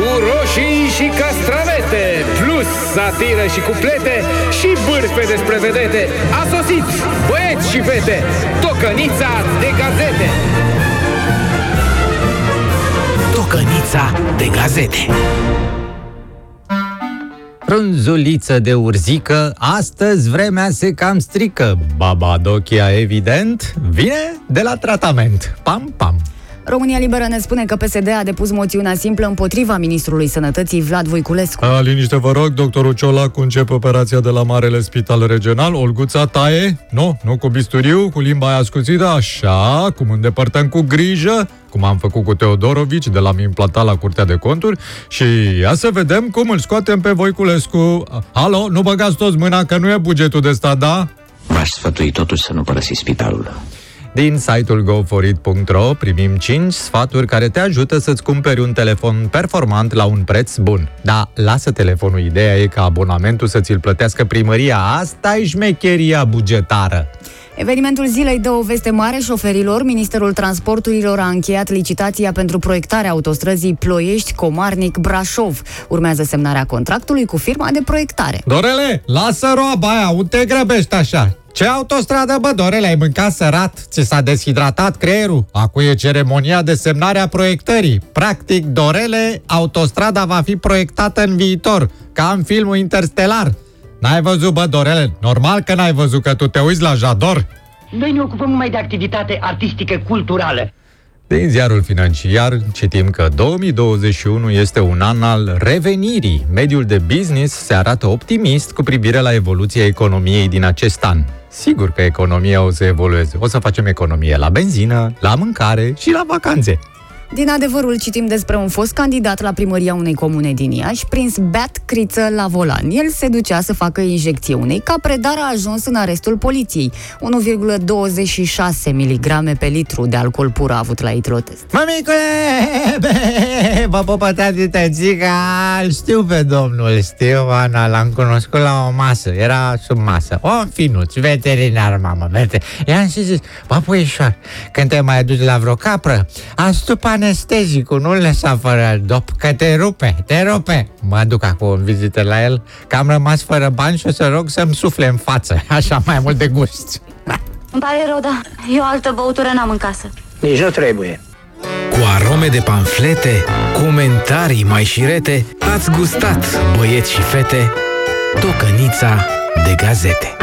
Cu roșii și castravete Plus satiră și cuplete Și bârfe despre vedete A sosit băieți și fete Tocănița de gazete Tocănița de gazete Frunzuliță de urzică, astăzi vremea se cam strică. Babadochia, evident, vine de la tratament. Pam, pam. România Liberă ne spune că PSD a depus moțiunea simplă împotriva ministrului sănătății Vlad Voiculescu. A, liniște vă rog, doctorul Ciolacu începe operația de la Marele Spital Regional. Olguța taie, nu, nu cu bisturiu, cu limba aia ascuțită, așa, cum îndepărtăm cu grijă, cum am făcut cu Teodorovici, de l-am implantat la Curtea de Conturi și ia să vedem cum îl scoatem pe Voiculescu. Alo, nu băgați toți mâna că nu e bugetul de stat, da? V-aș sfătui totuși să nu părăsiți spitalul. Din site-ul goforit.ro primim 5 sfaturi care te ajută să-ți cumperi un telefon performant la un preț bun. Da, lasă telefonul, ideea e ca abonamentul să ți-l plătească primăria. Asta e șmecheria bugetară. Evenimentul zilei dă o veste mare șoferilor. Ministerul Transporturilor a încheiat licitația pentru proiectarea autostrăzii Ploiești-Comarnic-Brașov. Urmează semnarea contractului cu firma de proiectare. Dorele, lasă roaba aia, unde te grăbești așa? Ce autostradă, bă, Dorele, ai mâncat sărat? Ți s-a deshidratat creierul? Acum e ceremonia de semnare a proiectării. Practic, Dorele, autostrada va fi proiectată în viitor, ca în filmul Interstellar. N-ai văzut, bă, Dorele? Normal că n-ai văzut, că tu te uiți la Jador. Noi ne ocupăm numai de activitate artistică culturală. Din ziarul financiar citim că 2021 este un an al revenirii. Mediul de business se arată optimist cu privire la evoluția economiei din acest an. Sigur că economia o să evolueze. O să facem economie la benzină, la mâncare și la vacanțe. Din adevărul citim despre un fost candidat la primăria unei comune din Iași, prins beat criță la volan. El se ducea să facă injecție unei capre, dar a ajuns în arestul poliției. 1,26 mg pe litru de alcool pur a avut la etilotest. Mămicule, be, vă pupă tati tățica, știu pe domnul, știu, Ana, l-am cunoscut la o masă, era sub masă, om finuț, veterinar, mamă, vete. I-am și zis, bă, puișor, când te mai duci la vreo capră, astup anestezicul, nu lăsa fără dop, că te rupe, te rupe. Mă duc acum în vizită la el, că am rămas fără bani și o să rog să-mi sufle în față, așa mai mult de gust. Îmi pare rău, dar eu altă băutură n-am în casă. Nici nu trebuie. Cu arome de panflete, comentarii mai șirete, ați gustat, băieți și fete, tocănița de gazete.